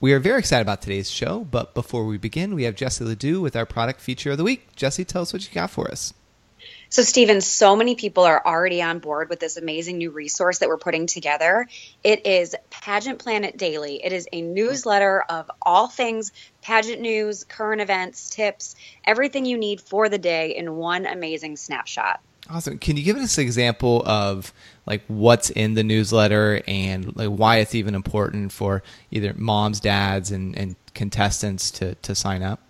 We are very excited about today's show, but before we begin, we have Jesse Ledoux with our product feature of the week. Jesse, tell us what you got for us. So, Stephen, so many people are already on board with this amazing new resource that we're putting together. It is Pageant Planet Daily. It is a newsletter of all things pageant news, current events, tips, everything you need for the day in one amazing snapshot. Awesome. Can you give us an example of like what's in the newsletter and like why it's even important for either moms, dads, and, and contestants to, to sign up?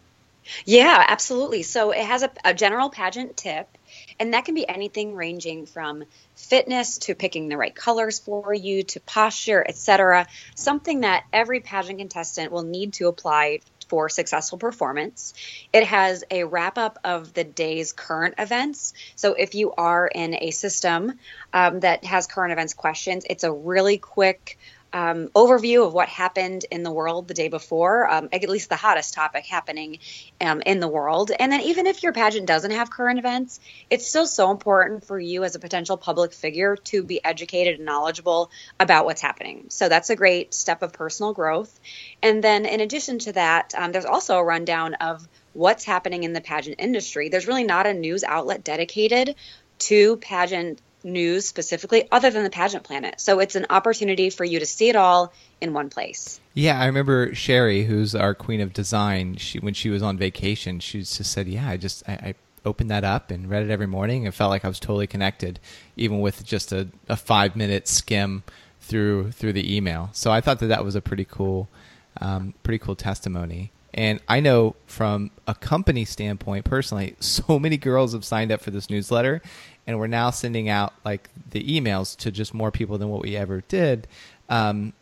Yeah, absolutely. So it has a, a general pageant tip and that can be anything ranging from fitness to picking the right colors for you to posture, etc. Something that every pageant contestant will need to apply for successful performance. It has a wrap up of the day's current events. So if you are in a system um, that has current events questions, it's a really quick um, overview of what happened in the world the day before, um, at least the hottest topic happening um, in the world. And then, even if your pageant doesn't have current events, it's still so important for you as a potential public figure to be educated and knowledgeable about what's happening. So, that's a great step of personal growth. And then, in addition to that, um, there's also a rundown of what's happening in the pageant industry. There's really not a news outlet dedicated to pageant news specifically other than the pageant planet. So it's an opportunity for you to see it all in one place. Yeah, I remember Sherry, who's our queen of design. She when she was on vacation, she just said, "Yeah, I just I, I opened that up and read it every morning and felt like I was totally connected, even with just a, a five minute skim through through the email." So I thought that that was a pretty cool, um, pretty cool testimony. And I know from a company standpoint, personally, so many girls have signed up for this newsletter, and we're now sending out like the emails to just more people than what we ever did. Um,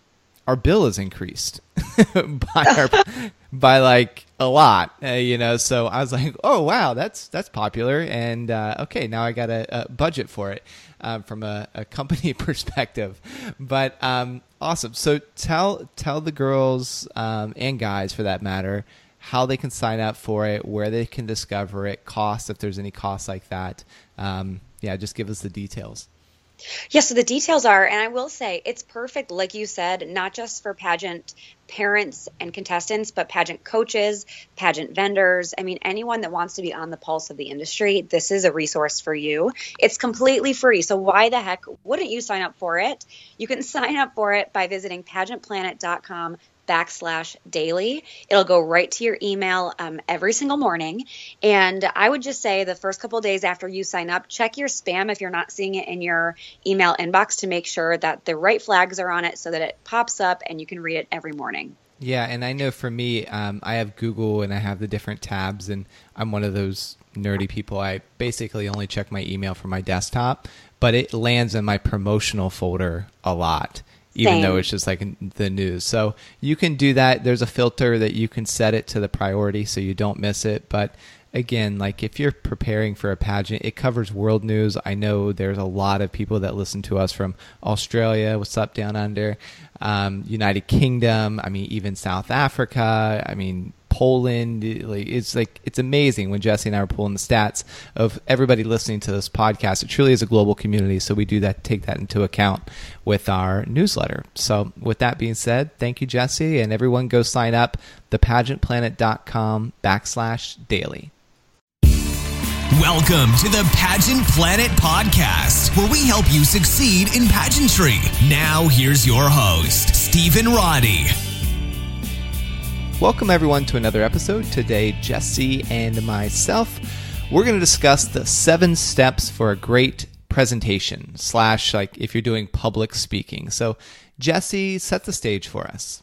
our bill is increased by our, by like a lot, uh, you know. So I was like, oh wow, that's that's popular, and uh, okay, now I got a, a budget for it uh, from a, a, company perspective. But um, awesome. So tell tell the girls um, and guys, for that matter, how they can sign up for it, where they can discover it, cost if there's any costs like that. Um, yeah, just give us the details. Yeah, so the details are, and I will say it's perfect, like you said, not just for pageant parents and contestants, but pageant coaches, pageant vendors. I mean, anyone that wants to be on the pulse of the industry, this is a resource for you. It's completely free. So, why the heck wouldn't you sign up for it? You can sign up for it by visiting pageantplanet.com backslash daily. It'll go right to your email um, every single morning. And I would just say the first couple days after you sign up, check your spam if you're not seeing it in your email inbox to make sure that the right flags are on it so that it pops up and you can read it every morning. Yeah, and I know for me, um, I have Google and I have the different tabs, and I'm one of those nerdy people. I basically only check my email from my desktop, but it lands in my promotional folder a lot even Same. though it's just like the news. So you can do that. There's a filter that you can set it to the priority so you don't miss it. But again, like if you're preparing for a pageant, it covers world news. I know there's a lot of people that listen to us from Australia. What's up down under? Um, United Kingdom. I mean, even South Africa. I mean, Poland. It's like it's amazing when Jesse and I are pulling the stats of everybody listening to this podcast. It truly is a global community, so we do that take that into account with our newsletter. So, with that being said, thank you, Jesse, and everyone go sign up thepageantplanet.com backslash daily. Welcome to the Pageant Planet podcast, where we help you succeed in pageantry. Now, here's your host, Stephen Roddy. Welcome, everyone, to another episode. Today, Jesse and myself, we're going to discuss the seven steps for a great presentation, slash, like if you're doing public speaking. So, Jesse, set the stage for us.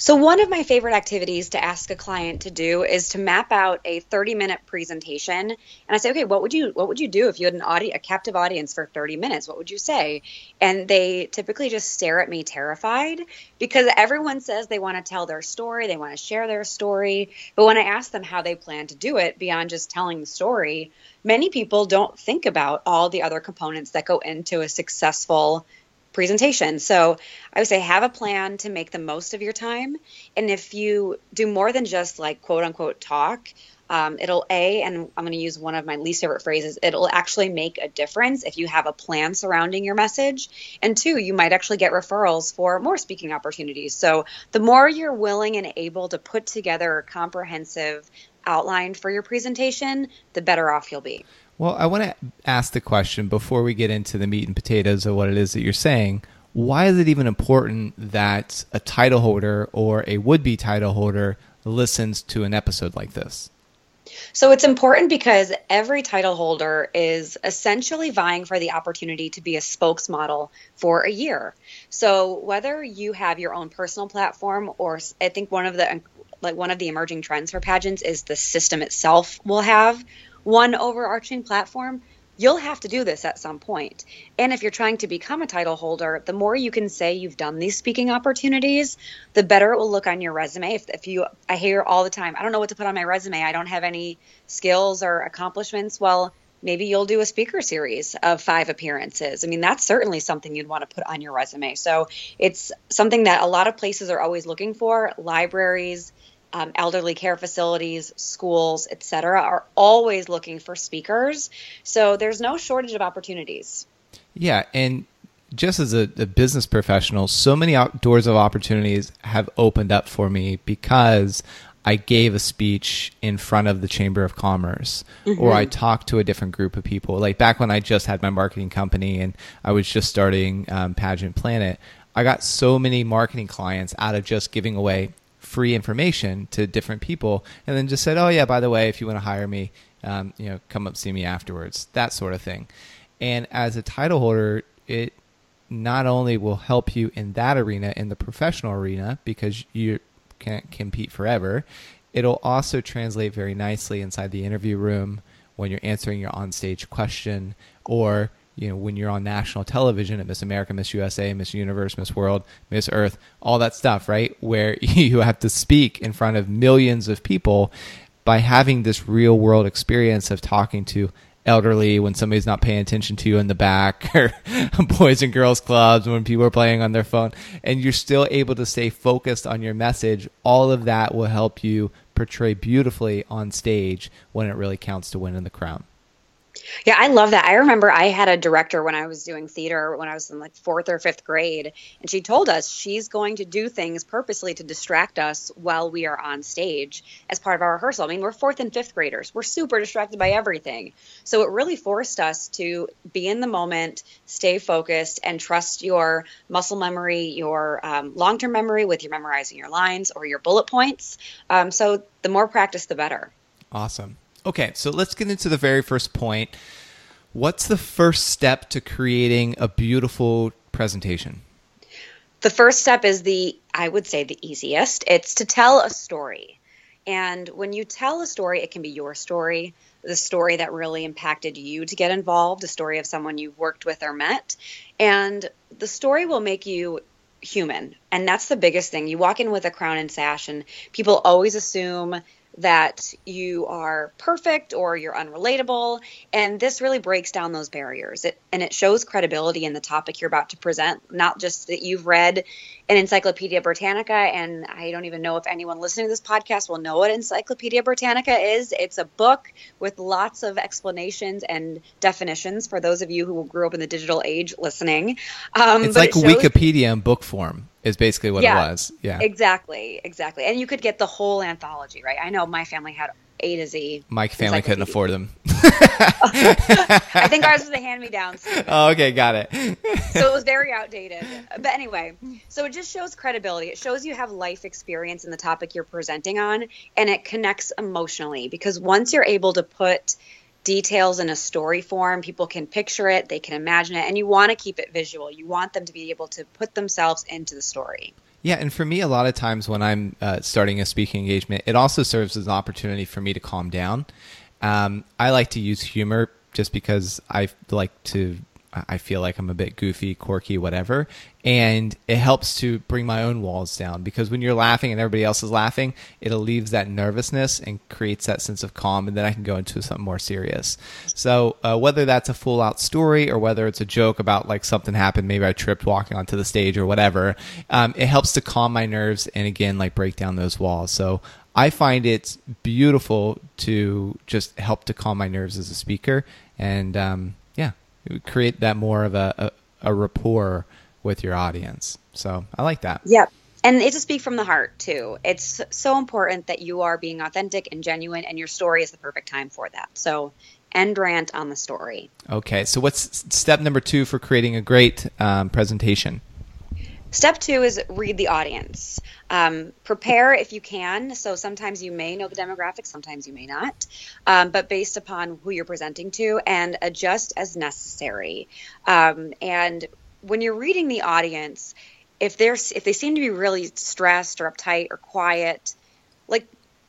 So, one of my favorite activities to ask a client to do is to map out a 30 minute presentation. And I say, okay, what would you what would you do if you had an audience, a captive audience for 30 minutes? What would you say? And they typically just stare at me terrified because everyone says they want to tell their story, they want to share their story. But when I ask them how they plan to do it beyond just telling the story, many people don't think about all the other components that go into a successful presentation. So I would say have a plan to make the most of your time. And if you do more than just like quote unquote talk, Um, it'll a, and I'm going to use one of my least favorite phrases. It'll actually make a difference if you have a plan surrounding your message, and two, you might actually get referrals for more speaking opportunities. So the more you're willing and able to put together a comprehensive outline for your presentation, the better off you'll be. Well, I want to ask the question before we get into the meat and potatoes of what it is that you're saying. Why is it even important that a title holder or a would be title holder listens to an episode like this? So it's important because every title holder is essentially vying for the opportunity to be a spokesmodel for a year. So whether you have your own personal platform or I think one of the like one of the emerging trends for pageants is the system itself will have one overarching platform you'll have to do this at some point. And if you're trying to become a title holder, the more you can say you've done these speaking opportunities, the better it will look on your resume. If, if you, I hear all the time, I don't know what to put on my resume. I don't have any skills or accomplishments. Well, maybe you'll do a speaker series of five appearances. I mean, that's certainly something you'd want to put on your resume. So it's something that a lot of places are always looking for. Libraries, um, elderly care facilities, schools, etc., are always looking for speakers. So there's no shortage of opportunities. Yeah, and just as a, a, business professional, so many doors of opportunities have opened up for me because I gave a speech in front of the Chamber of Commerce mm-hmm. or I talked to a different group of people. Like back when I just had my marketing company and I was just starting um, Pageant Planet, I got so many marketing clients out of just giving away free information to different people, and then just said, "Oh yeah, by the way, if you want to hire me, um, you know, come up see me afterwards." That sort of thing. And as a title holder, it not only will help you in that arena, in the professional arena, because you can't compete forever, it'll also translate very nicely inside the interview room when you're answering your onstage question or you know, when you're on national television at Miss America, Miss USA, Miss Universe, Miss World, Miss Earth, all that stuff, right? Where you have to speak in front of millions of people by having this real world experience of talking to elderly when somebody's not paying attention to you in the back or boys and girls clubs when people are playing on their phone. And you're still able to stay focused on your message. All of that will help you portray beautifully on stage when it really counts to win in the crown yeah, I love that. I remember I had a director when I was doing theater when I was in like fourth or fifth grade, and she told us she's going to do things purposely to distract us while we are on stage as part of our rehearsal. I mean, we're fourth and fifth graders, we're super distracted by everything. So it really forced us to be in the moment, stay focused, and trust your muscle memory, your um, long term memory with your memorizing your lines or your bullet points. Um, so the more practice, the better. Awesome. Okay, so let's get into the very first point. What's the first step to creating a beautiful presentation? The first step is the, I would say, the easiest. It's to tell a story. And when you tell a story, it can be your story, the story that really impacted you to get involved, the story of someone you've worked with or met. And the story will make you human. And that's the biggest thing. You walk in with a crown and sash, and people always assume that you are perfect or you're unrelatable. And this really breaks down those barriers. It, and it shows credibility in the topic you're about to present, not just that you've read an Encyclopedia Britannica. And I don't even know if anyone listening to this podcast will know what Encyclopedia Britannica is. It's a book with lots of explanations and definitions for those of you who grew up in the digital age listening. Um, it's like it shows- Wikipedia in book form is basically what yeah, it was. Yeah. Exactly. Exactly. And you could get the whole anthology, right? I know my family had A to Z. My family couldn't afford them. I think ours was a hand me down. Oh, okay. Got it. so it was very outdated. But anyway, so it just shows credibility. It shows you have life experience in the topic you're presenting on, and it connects emotionally because once you're able to put details in a story form. People can picture it, they can imagine it, and you want to keep it visual. You want them to be able to put themselves into the story. Yeah, and for me, a lot of times when I'm uh, starting a speaking engagement, it also serves as an opportunity for me to calm down. Um, I like to use humor just because I like to I feel like I'm a bit goofy, quirky, whatever. And it helps to bring my own walls down because when you're laughing and everybody else is laughing, it alleviates that nervousness and creates that sense of calm. And then I can go into something more serious. So, uh, whether that's a full out story or whether it's a joke about like something happened, maybe I tripped walking onto the stage or whatever, um, it helps to calm my nerves and again, like break down those walls. So, I find it's beautiful to just help to calm my nerves as a speaker, and um, create that more of a, a, a rapport with your audience. So I like that. Yep. And it's to speak from the heart too. It's so important that you are being authentic and genuine, and your story is the perfect time for that. So end rant on the story. Okay. So what's step number two for creating a great um, presentation? Step two is read the audience. Um, prepare if you can. So sometimes you may know the demographics, sometimes you may not, um, but based upon who you're presenting to, and adjust as necessary. Um, and when you're reading the audience, if they're if they seem to be really stressed or uptight or quiet, like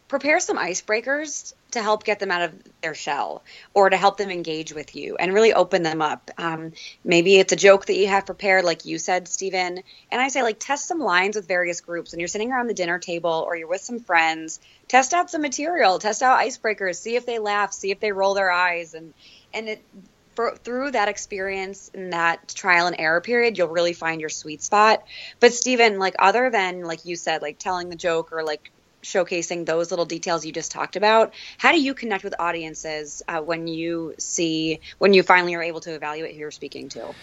prepare some icebreakers to help get them out of their shell or to help them engage with you and really open them up. Um, maybe it's a joke that you have prepared, like you said, Stephen. And I say, like, test some lines with various groups. When you're sitting around the dinner table or you're with some friends, test out some material, test out icebreakers, see if they laugh, see if they roll their eyes. And, and it, for, through that experience and that trial and error period, you'll really find your sweet spot. But Stephen, like other than like you said, like telling the joke or like showcasing those little details you just talked about how do you connect with audiences uh, when you see when you finally are able to evaluate who you're speaking to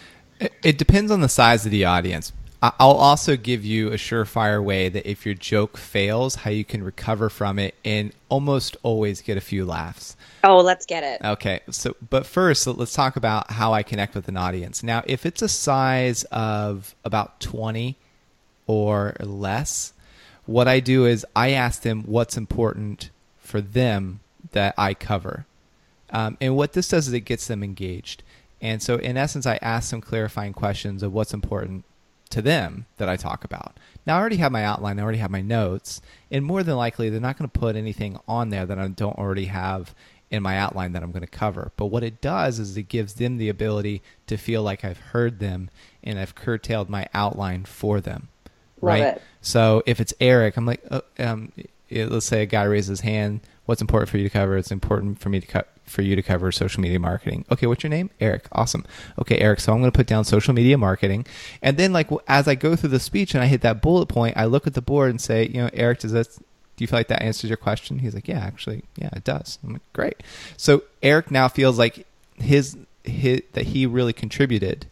it, it depends on the size of the audience I'll also give you a surefire way that if your joke fails, how you can recover from it and almost always get a few laughs. Oh, let's get it. Okay. So, but first, let's talk about how I connect with an audience. Now, if it's a size of about 20 or less, what I do is I ask them what's important for them that I cover. Um, and what this does is it gets them engaged. And so, in essence, I ask some clarifying questions of what's important to them that I talk about. Now, I already have my outline, I already have my notes, and more than likely, they're not going to put anything on there that I don't already have in my outline that I'm going to cover. But what it does is it gives them the ability to feel like I've heard them and I've curtailed my outline for them. Love right? It. So if it's Eric, I'm like, uh, um, let's say a guy raises his hand. What's important for you to cover? It's important for me to cut for you to cover social media marketing. Okay, what's your name? Eric. Awesome. Okay, Eric. So I'm going to put down social media marketing, and then like as I go through the speech and I hit that bullet point, I look at the board and say, you know, Eric, does that do you feel like that answers your question? He's like, yeah, actually, yeah, it does. I'm like, great. So Eric now feels like his, his that he really contributed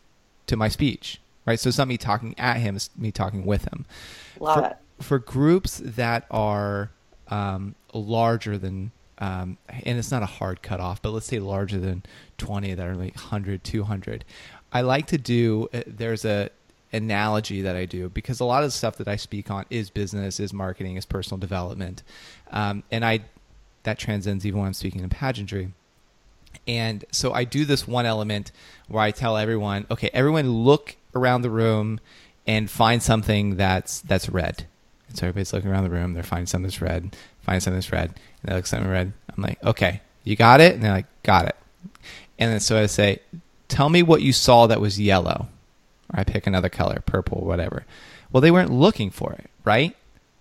to my speech, right? So it's not me talking at him; it's me talking with him. Love for, it. For groups that are um, larger than, um, and it's not a hard cutoff, but let's say larger than 20 that are like 100, 200. I like to do. Uh, there's a analogy that I do because a lot of the stuff that I speak on is business, is marketing, is personal development, um, and I that transcends even when I'm speaking in pageantry. And so I do this one element where I tell everyone, okay, everyone look around the room and find something that's that's red. And so everybody's looking around the room, they're finding something that's red, find something that's red, and they look something red. I'm like, okay, you got it? And they're like, got it. And then so I say, tell me what you saw that was yellow. Or I pick another color, purple, whatever. Well, they weren't looking for it, right?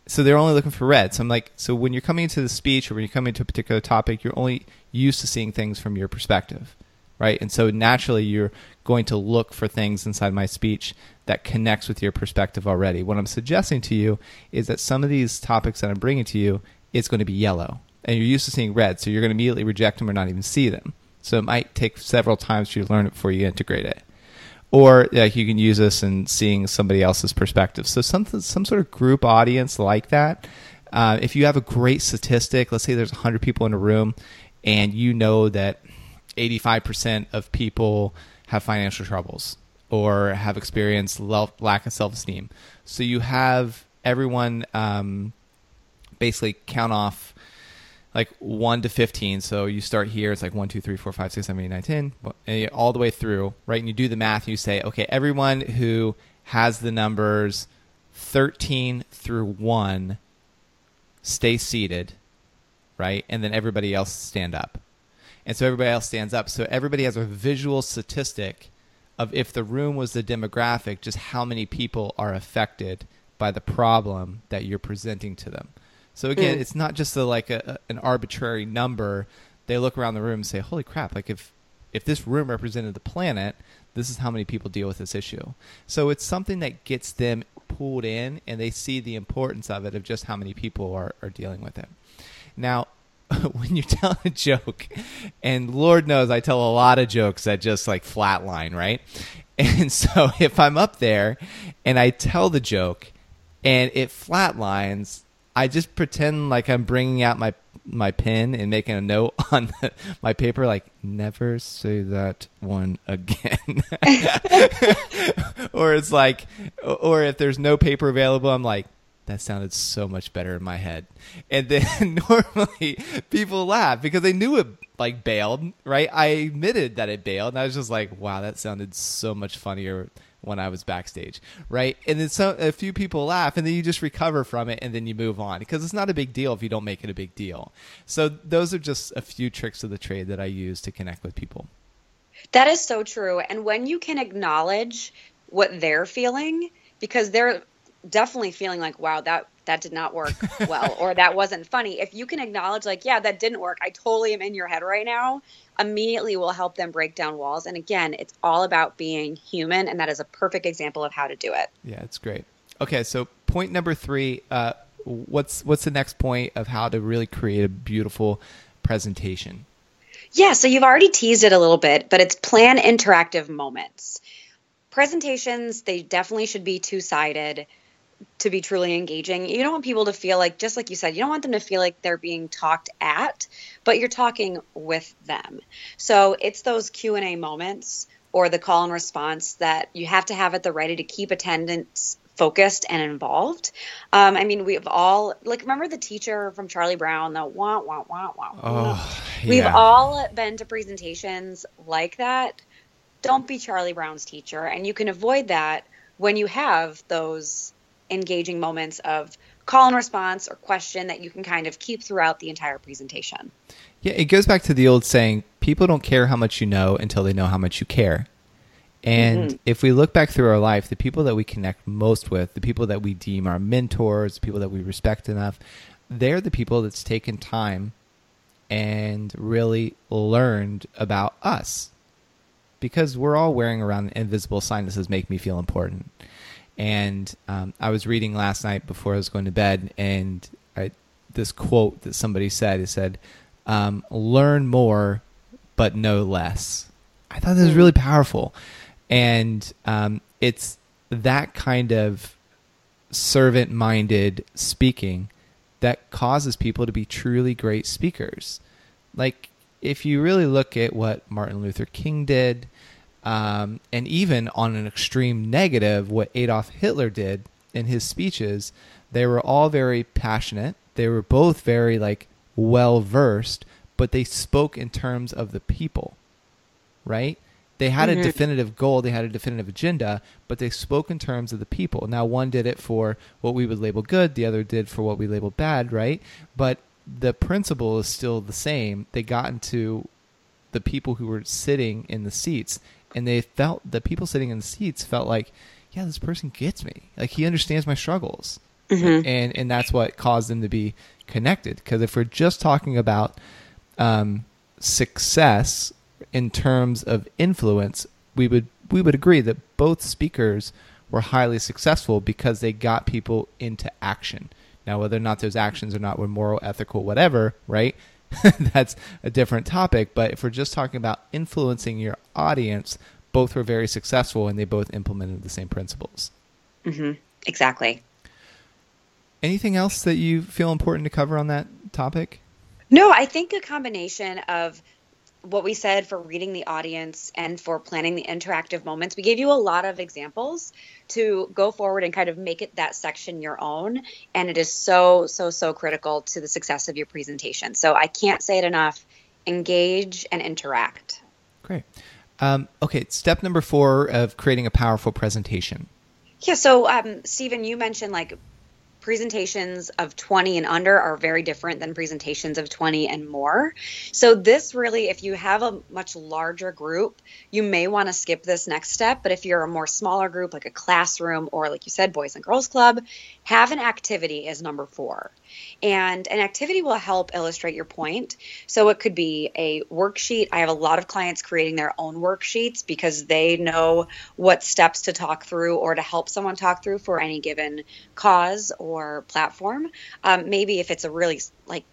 So they're only looking for red. So I'm like, so when you're coming into the speech or when you're coming to a particular topic, you're only used to seeing things from your perspective, right? And so naturally, you're going to look for things inside my speech that connects with your perspective already. What I'm suggesting to you is that some of these topics that I'm bringing to you, it's going to be yellow, and you're used to seeing red, so you're going to immediately reject them or not even see them. So it might take several times for you to learn it before you integrate it or you can use this in seeing somebody else's perspective. So some some sort of group audience like that. Uh, if you have a great statistic, let's say there's 100 people in a room, and you know that 85% of people have financial troubles or have experienced lack of self-esteem. So you have everyone um, basically count off like 1 to 15. So you start here, it's like 1, 2, 3, 4, 5, 6, 7, 8, 9, 10, and all the way through, right? And you do the math, and you say, okay, everyone who has the numbers 13 through 1 stay seated, right? And then everybody else stand up. And so everybody else stands up. So everybody has a visual statistic of if the room was the demographic, just how many people are affected by the problem that you're presenting to them. So again, mm. it's not just a, like a, an arbitrary number. They look around the room and say, "Holy crap! Like if if this room represented the planet, This is how many people deal with this issue. So it's something that gets them pulled in and they see the importance of it of just how many people are, are dealing with it. Now, when you tell a joke, and Lord knows I tell a lot of jokes that just like flatline, right? And so if I'm up there and I tell the joke and it flatlines, I just pretend like I'm bringing out my my pen and making a note on the, my paper, like never say that one again. or it's like, or if there's no paper available, I'm like, that sounded so much better in my head. And then normally people laugh because they knew it like bailed, right? I admitted that it bailed, and I was just like, wow, that sounded so much funnier when I was backstage, right? And then so a few people laugh, and then you just recover from it, and then you move on because it's not a big deal if you don't make it a big deal. So those are just a few tricks of the trade that I use to connect with people. That is so true. And when you can acknowledge what they're feeling, because they're definitely feeling like, wow, that that did not work well, or that wasn't funny. If you can acknowledge, like, yeah, that didn't work. I totally am in your head right now. Immediately will help them break down walls. And again, it's all about being human, and that is a perfect example of how to do it. Yeah, it's great. Okay, so point number three. Uh, what's what's the next point of how to really create a beautiful presentation? Yeah, so you've already teased it a little bit, but it's plan interactive moments. Presentations, they definitely should be two sided to be truly engaging. You don't want people to feel like, just like you said, you don't want them to feel like they're being talked at, but you're talking with them. So it's those Q and A moments or the call and response that you have to have at the ready to keep attendance focused and involved. Um, I mean, we've all like remember the teacher from Charlie Brown, the wah wah wah wah. Oh, yeah. We've all been to presentations like that. Don't be Charlie Brown's teacher, and you can avoid that when you have those engaging moments of call and response or question that you can kind of keep throughout the entire presentation. Yeah, it goes back to the old saying people don't care how much you know until they know how much you care. And mm-hmm. if we look back through our life, the people that we connect most with, the people that we deem our mentors, the people that we respect enough, they're the people that's taken time and really learned about us. Because we're all wearing around invisible sign that says, make me feel important. And um, I was reading last night before I was going to bed, and I, this quote that somebody said, it said, um, learn more, but no less. I thought that was really powerful. And um, it's that kind of servant minded speaking that causes people to be truly great speakers. Like, if you really look at what Martin Luther King did, um, and even on an extreme negative, what Adolf Hitler did in his speeches, they were all very passionate. They were both very like well versed, but they spoke in terms of the people, right? They had mm-hmm. a definitive goal, they had a definitive agenda, but they spoke in terms of the people. Now, one did it for what we would label good, the other did for what we label bad, right? But the principle is still the same. They got into the people who were sitting in the seats and they felt the people sitting in the seats felt like, yeah, this person gets me. Like he understands my struggles, mm-hmm. and and that's what caused them to be connected. Because if we're just talking about um, success in terms of influence, we would we would agree that both speakers were highly successful because they got people into action. Now, whether or not those actions are not were moral, ethical, whatever, right? that's a different topic. But if we're just talking about influencing your audience, both were very successful and they both implemented the same principles. Mm-hmm. Exactly. Anything else that you feel important to cover on that topic? No, I think a combination of what we said for reading the audience and for planning the interactive moments. We gave you a lot of examples to go forward and kind of make it that section your own. And it is so, so, so critical to the success of your presentation. So I can't say it enough engage and interact. Great. Um, okay, step number four of creating a powerful presentation. Yeah, so um, Stephen, you mentioned like presentations of 20 and under are very different than presentations of 20 and more. So, this really, if you have a much larger group, you may want to skip this next step. But if you're a more smaller group, like a classroom or, like you said, Boys and Girls Club, have an activity as number four. And an activity will help illustrate your point. So, it could be a worksheet. I have a lot of clients creating their own worksheets because they know what steps to talk through or to help someone talk through for any given cause or or platform. Um, maybe if it's a really like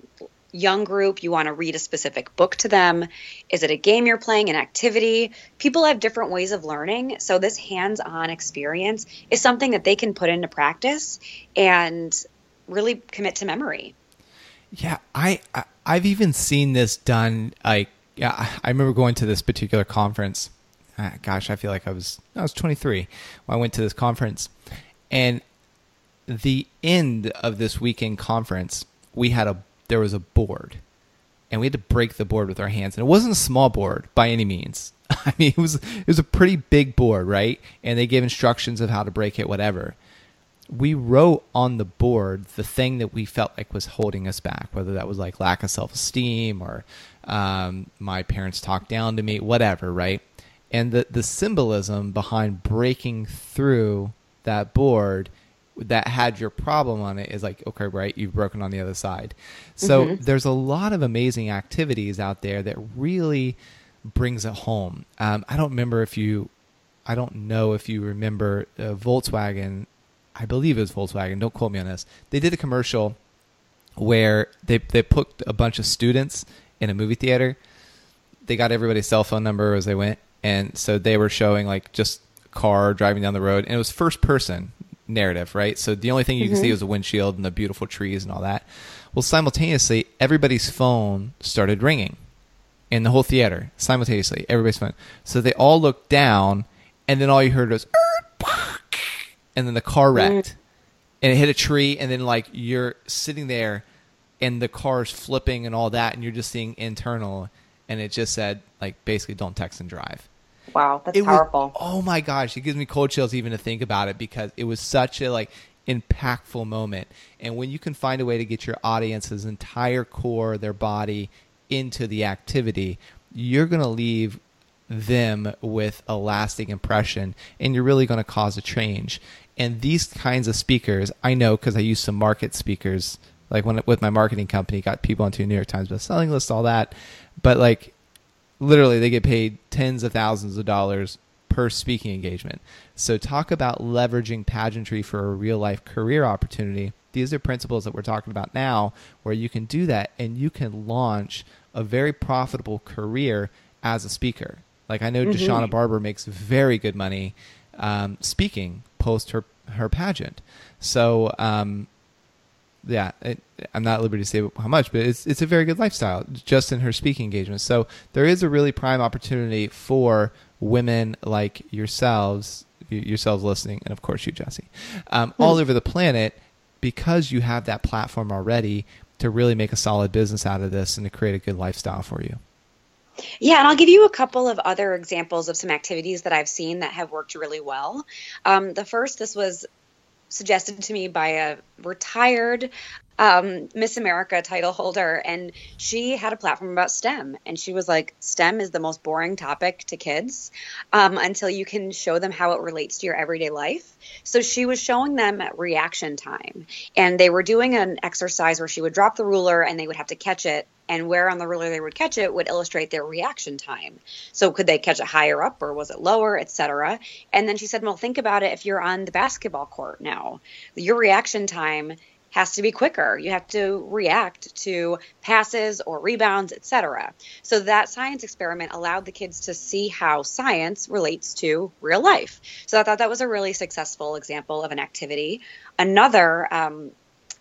young group, you want to read a specific book to them. Is it a game you're playing, an activity? People have different ways of learning. So, this hands on experience is something that they can put into practice and really commit to memory. Yeah, I, I I've even seen this done. Like, yeah, I remember going to this particular conference. Uh, gosh, I feel like I was I was 23 when I went to this conference, and the end of this weekend conference, we had a there was a board, and we had to break the board with our hands, and it wasn't a small board by any means. I mean, it was it was a pretty big board, right? And they gave instructions of how to break it, whatever. We wrote on the board the thing that we felt like was holding us back, whether that was like lack of self esteem or um, my parents talked down to me, whatever, right? And the the symbolism behind breaking through that board that had your problem on it is like okay right you've broken on the other side. So mm-hmm. there's a lot of amazing activities out there that really brings it home. Um, i don't remember if you i don't know if you remember uh, volkswagen i believe it was volkswagen don't quote me on this. They did a commercial where they, they put a bunch of students in a movie theater. They got everybody's cell phone number as they went. And so they were showing like just car driving down the road. And it was first person narrative, right? So the only thing you mm-hmm. can see is the windshield and the beautiful trees and all that. Well, simultaneously, everybody's phone started ringing in the whole theater simultaneously. Everybody's phone. So they all looked down, and then all you heard was, and then the car wrecked, mm. and it hit a tree, and then like you're sitting there, and the car's flipping and all that, and you're just seeing internal, and it just said like basically don't text and drive. Wow, that's it powerful. Was, oh my gosh, it gives me cold chills even to think about it because it was such a like impactful moment. And when you can find a way to get your audience's entire core, their body into the activity, you're going to leave them with a lasting impression and you're really going to cause a change. And these kinds of speakers, I know because I use some market speakers, like when with my marketing company, got people onto New York Times bestselling list, all that. But like literally they get paid tens of thousands of dollars per speaking engagement. So talk about leveraging pageantry for a real life career opportunity. These are principles that we're talking about now where you can do that and you can launch a very profitable career as a speaker. Like I know mm hmm Deshauna Barber makes very good money um, speaking post her her pageant. So um, yeah, it, I'm not at liberty to say how much, but it's it's a very good lifestyle just in her speaking engagements. So there is a really prime opportunity for women like yourselves, yourselves listening, and of course you, Jesse, um, mm-hmm. all over the planet, because you have that platform already to really make a solid business out of this and to create a good lifestyle for you. Yeah, and I'll give you a couple of other examples of some activities that I've seen that have worked really well. Um, the first, this was suggested to me by a retired um, Miss America title holder, and she had a platform about STEM. And she was like, STEM is the most boring topic to kids um, until you can show them how it relates to your everyday life. So she was showing them at reaction time, and they were doing an exercise where she would drop the ruler and they would have to catch it and where on the ruler they would catch it would illustrate their reaction time. So could they catch it higher up or was it lower, etc. And then she said, "Well, think about it if you're on the basketball court now. Your reaction time has to be quicker. You have to react to passes or rebounds, etc. So that science experiment allowed the kids to see how science relates to real life. So I thought that was a really successful example of an activity. Another um,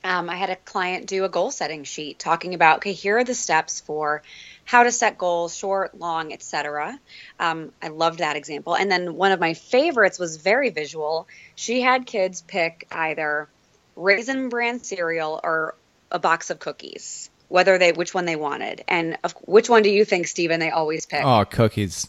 um, I had a client do a goal setting sheet talking about, okay, here are the steps for how to set goals, short, long, etc. Um, I loved that example. And then one of my favorites was very visual. She had kids pick either raisin bran cereal or a box of cookies, whether they which one they wanted. And of, which one do you think, Stephen? They always pick. Oh, cookies.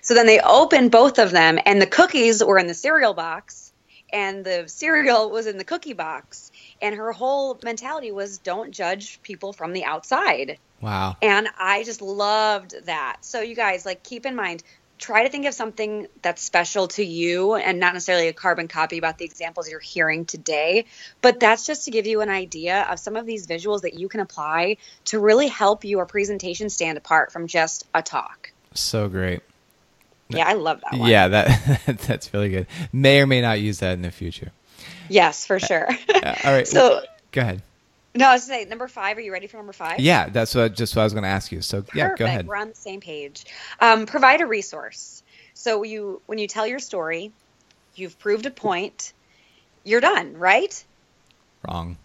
So then they opened both of them, and the cookies were in the cereal box, and the cereal was in the cookie box And her whole mentality was don't judge people from the outside. Wow. And I just loved that. So, you guys, like, keep in mind, try to think of something that's special to you and not necessarily a carbon copy about the examples you're hearing today. But that's just to give you an idea of some of these visuals that you can apply to really help your presentation stand apart from just a talk. So great. Yeah, I love that one. Yeah, that that's really good. May or may not use that in the future. Yes, for sure. Uh, all right. so, go ahead. No, I was going to say number five. Are you ready for number five? Yeah, that's what just what I was going to ask you. So yeah, go ahead. We're on the same page. Um, provide a resource. So you, when you tell your story, you've proved a point. You're done, right? Wrong.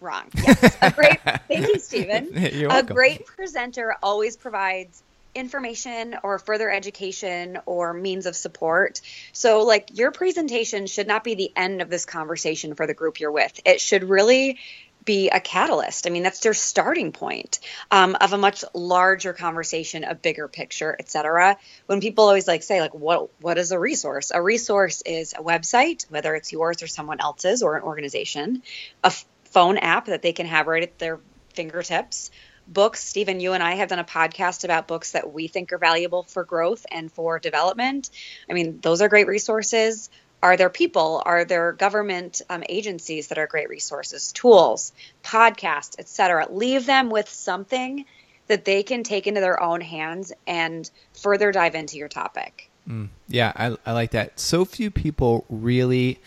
Wrong. Yes. A great. thank you, Stephen. You're welcome. a great presenter always provides information or further education or means of support. So, like, your presentation should not be the end of this conversation for the group you're with. It should really be a catalyst. I mean, that's their starting point um, of a much larger conversation, a bigger picture, etc. When people always like say, like, what what is a resource? A resource is a website, whether it's yours or someone else's or an organization, a f- phone app that they can have right at their fingertips. Books, Stephen, you and I have done a podcast about books that we think are valuable for growth and for development. I mean, those are great resources. Are there people? Are there government um, agencies that are great resources? Tools, podcasts, etc. Leave them with something that they can take into their own hands and further dive into your topic. Mm, yeah, I, I like that. So few people really,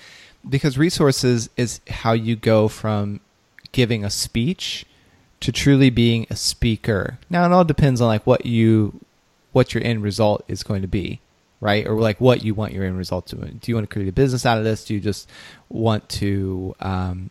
because resources is how you go from giving a speech to truly being a speaker. Now it all depends on like what you, what your end result is going to be, right? Or like what you want your end result to. Do you want to create a business out of this? Do you just want to um,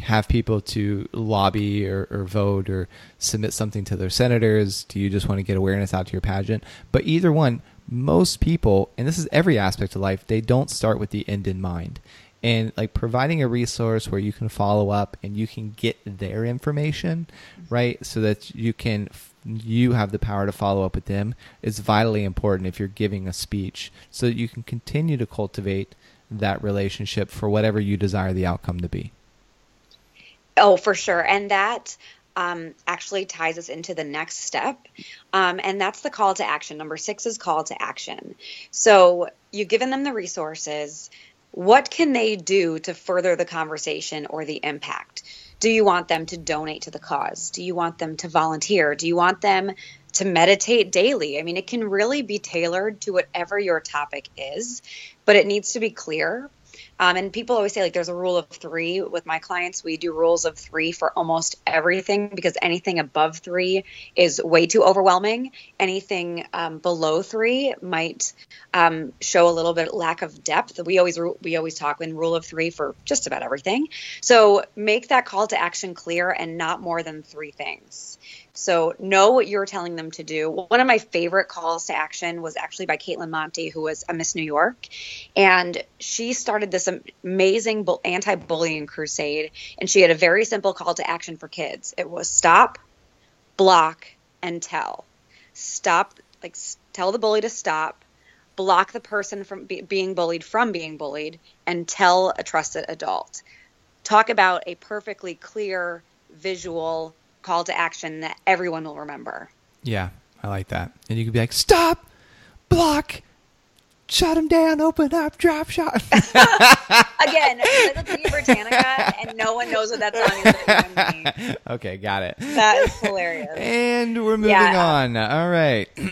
have people to lobby or, or vote or submit something to their senators? Do you just want to get awareness out to your pageant? But either one, most people, and this is every aspect of life, they don't start with the end in mind. And like providing a resource where you can follow up and you can get their information, right? So that you can, you have the power to follow up with them is vitally important if you're giving a speech so that you can continue to cultivate that relationship for whatever you desire the outcome to be. Oh, for sure. And that um, actually ties us into the next step. Um, and that's the call to action. Number six is call to action. So you've given them the resources. What can they do to further the conversation or the impact? Do you want them to donate to the cause? Do you want them to volunteer? Do you want them to meditate daily? I mean, it can really be tailored to whatever your topic is, but it needs to be clear. Um, and people always say, like, there's a rule of three. With my clients, we do rules of three for almost everything because anything above three is way too overwhelming. Anything um, below three might um, show a little bit lack of depth. We always we always talk in rule of three for just about everything. So make that call to action clear and not more than three things. So know what you're telling them to do. One of my favorite calls to action was actually by Kaitlin Monte, who was a Miss New York, and she started this amazing anti-bullying crusade. And she had a very simple call to action for kids. It was stop, block, and tell. Stop, like tell the bully to stop, block the person from be- being bullied from being bullied, and tell a trusted adult. Talk about a perfectly clear visual call to action that everyone will remember. Yeah, I like that. And you could be like, stop, block, shut him down, open up, drop shot. Again, it's like Britannica, and no one knows what that song is. But you and me. okay, got it. That is hilarious. And we're moving Yeah. on. All right.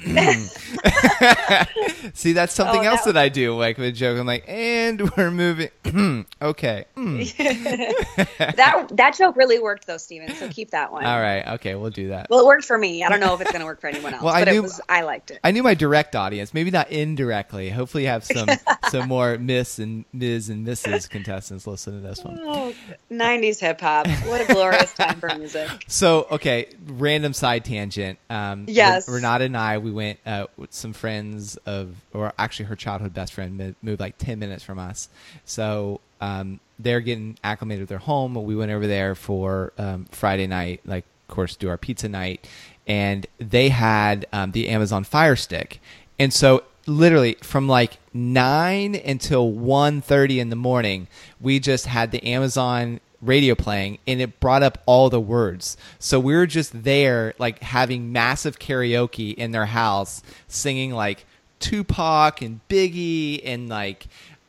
See, that's something Oh, else that- that I do. Like with a joke, I'm like, and we're moving. okay. Mm. That that joke really worked though, Stephen. So keep that one. All right. Okay, we'll do that. Well, it worked for me. I don't know if it's going to work for anyone else, Well, I but knew- it was. I liked it. I knew my direct audience, maybe not indirectly. Hopefully, you have some some more Miss and Ms. and Mrs. contestants listen to this one. Oh, 90s hip hop. What a glorious time for music. So, okay, random side tangent. Um, Yes. Ren- Renata and I, we went uh, with some friends of, or actually her childhood best friend moved like 10 minutes from us. So um, they're getting acclimated with their home. We went over there for um, Friday night, like, of course, do our pizza night. And they had um, the Amazon Fire Stick. And so literally from like 9 until 1.30 in the morning we just had the amazon radio playing and it brought up all the words. So we were just there, like having massive karaoke in their house, singing like Tupac and Biggie and like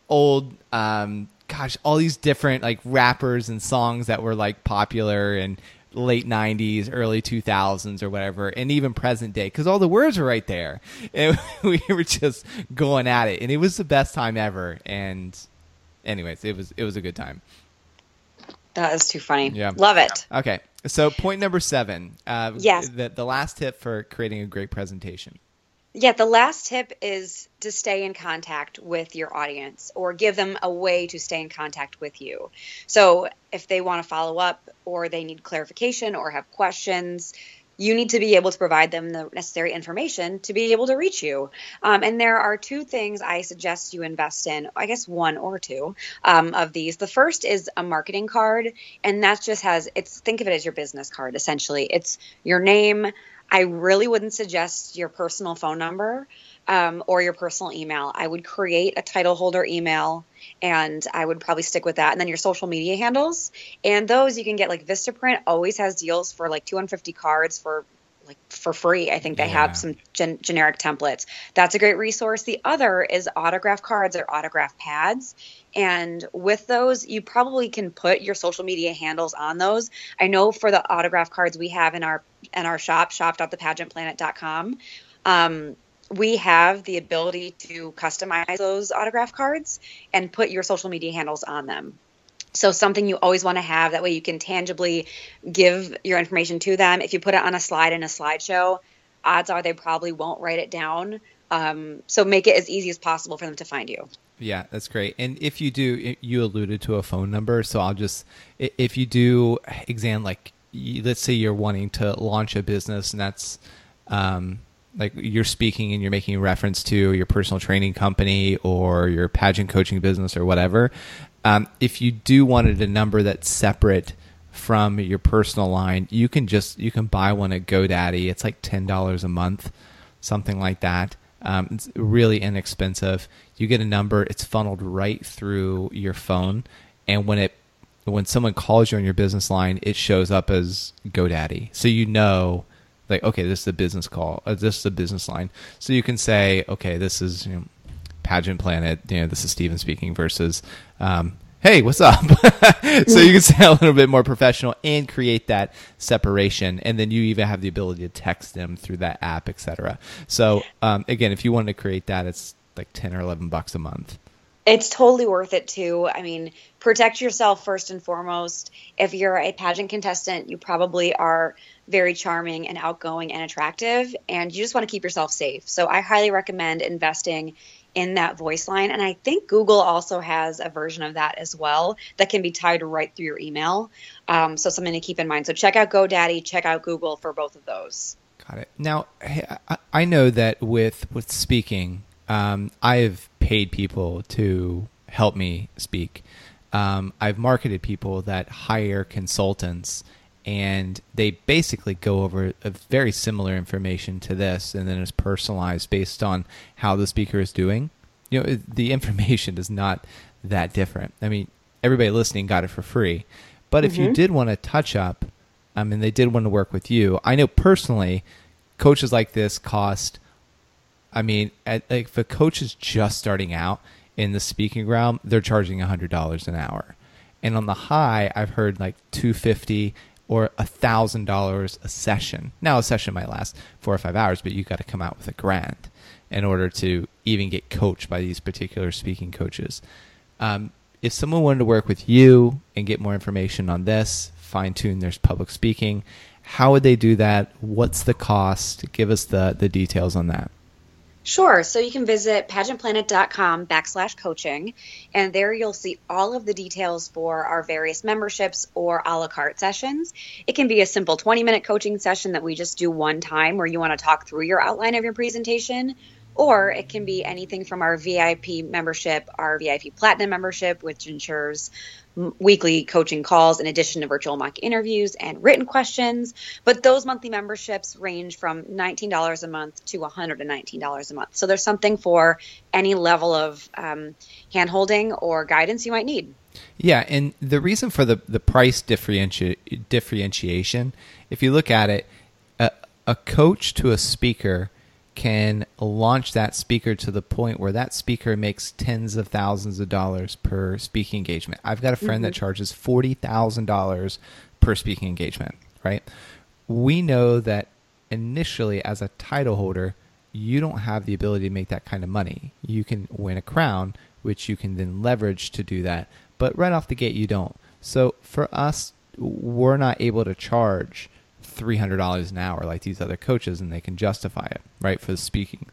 old, um, gosh, all these different like rappers and songs that were like popular and late 90s early 2000s or whatever and even present day because all the words were right there and we were just going at it and it was the best time ever and anyways it was it was a good time that is too funny. Yeah. Love it. Okay. So point number seven. Uh, Yes. The, the last tip for creating a great presentation. Yeah, the last tip is to stay in contact with your audience or give them a way to stay in contact with you. So, if they want to follow up or they need clarification or have questions, you need to be able to provide them the necessary information to be able to reach you. Um, and there are two things I suggest you invest in, I guess one or two um, of these. The first is a marketing card, and that just has it's think of it as your business card essentially. It's your name. I really wouldn't suggest your personal phone number um, or your personal email. I would create a title holder email and I would probably stick with that. And then your social media handles. And those you can get like Vistaprint always has deals for like 250 cards for like for free. I think they Yeah. have some gen- generic templates. That's a great resource. The other is autograph cards or autograph pads. And with those, you probably can put your social media handles on those. I know for the autograph cards we have in our in our shop, shop.thepageantplanet.com, um, we have the ability to customize those autograph cards and put your social media handles on them. So something you always want to have that way you can tangibly give your information to them. If you put it on a slide in a slideshow, odds are they probably won't write it down. Um, so make it as easy as possible for them to find you. Yeah, that's great. And if you do, you alluded to a phone number, so I'll just if you do exam like let's say you're wanting to launch a business and that's um, like you're speaking and you're making reference to your personal training company or your pageant coaching business or whatever. Um, if you do wanted a number that's separate from your personal line, you can just you can buy one at GoDaddy. It's like ten dollars a month, something like that. Um, it's really inexpensive. You get a number, it's funneled right through your phone, and when it when someone calls you on your business line, it shows up as GoDaddy, so you know, like, okay, this is a business call, uh, this is a business line, so you can say, okay, this is you know, Pageant Planet, you know, this is Stephen speaking versus, um, hey, what's up? so you can sound a little bit more professional and create that separation, and then you even have the ability to text them through that app, etc. So um, again, if you wanted to create that, it's like ten or eleven bucks a month. It's totally worth it too. I mean, protect yourself first and foremost. If you're a pageant contestant, you probably are very charming and outgoing and attractive, and you just want to keep yourself safe. So I highly recommend investing in that voice line. And I think Google also has a version of that as well that can be tied right through your email. Um, so something to keep in mind. So check out GoDaddy, check out Google for both of those. Got it. Now, I- know that with with speaking, um, I've paid people to help me speak. Um, I've marketed people that hire consultants, and they basically go over a very similar information to this, and then it's personalized based on how the speaker is doing. You know, it, the information is not that different. I mean, everybody listening got it for free, but if you mm-hmm. did want to touch up, I mean, they did want to work with you. I know personally, coaches like this cost. I mean, at, like if a coach is just starting out in the speaking realm, they're charging hundred dollars an hour, and on the high, I've heard like two fifty or a thousand dollars a session. Now, a session might last four or five hours, but you got to come out with a grand in order to even get coached by these particular speaking coaches. Um, if someone wanted to work with you and get more information on this, fine tune their public speaking, how would they do that? What's the cost? Give us the, the details on that. Sure. So you can visit pageantplanet.com backslash coaching, and there you'll see all of the details for our various memberships or a la carte sessions. It can be a simple 20 minute coaching session that we just do one time where you want to talk through your outline of your presentation. Or it can be anything from our VIP membership, our VIP Platinum membership, which ensures weekly coaching calls in addition to virtual mock interviews and written questions. But those monthly memberships range from $19 a month to $119 a month. So there's something for any level of um, hand holding or guidance you might need. Yeah, and the reason for the the price differenti- differentiation, if you look at it, a, a coach to a speaker can launch that speaker to the point where that speaker makes tens of thousands of dollars per speaking engagement. I've got a friend mm-hmm. that charges forty thousand dollars per speaking engagement. Right? We know that initially, as a title holder, you don't have the ability to make that kind of money. You can win a crown, which you can then leverage to do that but right off the gate you don't. So for us, we're not able to charge three hundred dollars an hour like these other coaches, and they can justify it right for the speaking.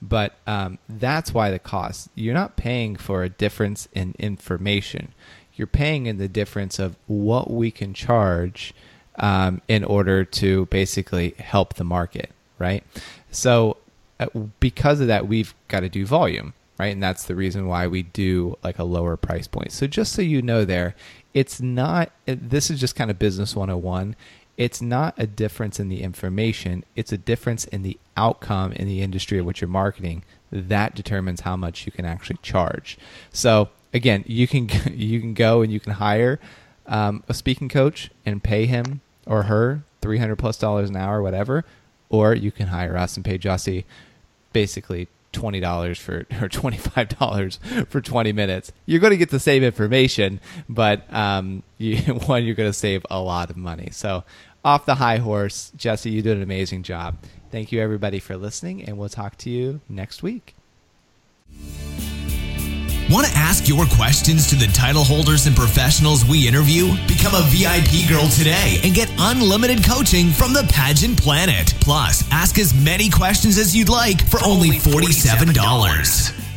But um, that's why the cost. You're not paying for a difference in information. You're paying in the difference of what we can charge um, in order to basically help the market, right? So uh, because of that, we've got to do volume right? And that's the reason why we do like a lower price point. So just so you know there, it's not this is just kind of business 101. It's not a difference in the information, it's a difference in the outcome in the industry of what you're marketing that determines how much you can actually charge. So again, you can you can go and you can hire um, a speaking coach and pay him or her 300 plus dollars an hour, whatever, or you can hire us and pay Jussie basically twenty dollars for or twenty five dollars for twenty minutes. You're going to get the same information, but um, you, one you're going to save a lot of money. So off the high horse, Jesse, you did an amazing job. Thank you everybody for listening, and we'll talk to you next week. Want to ask your questions to the title holders and professionals we interview? Become a VIP girl today and get unlimited coaching from the Pageant Planet. Plus, ask as many questions as you'd like for only $47.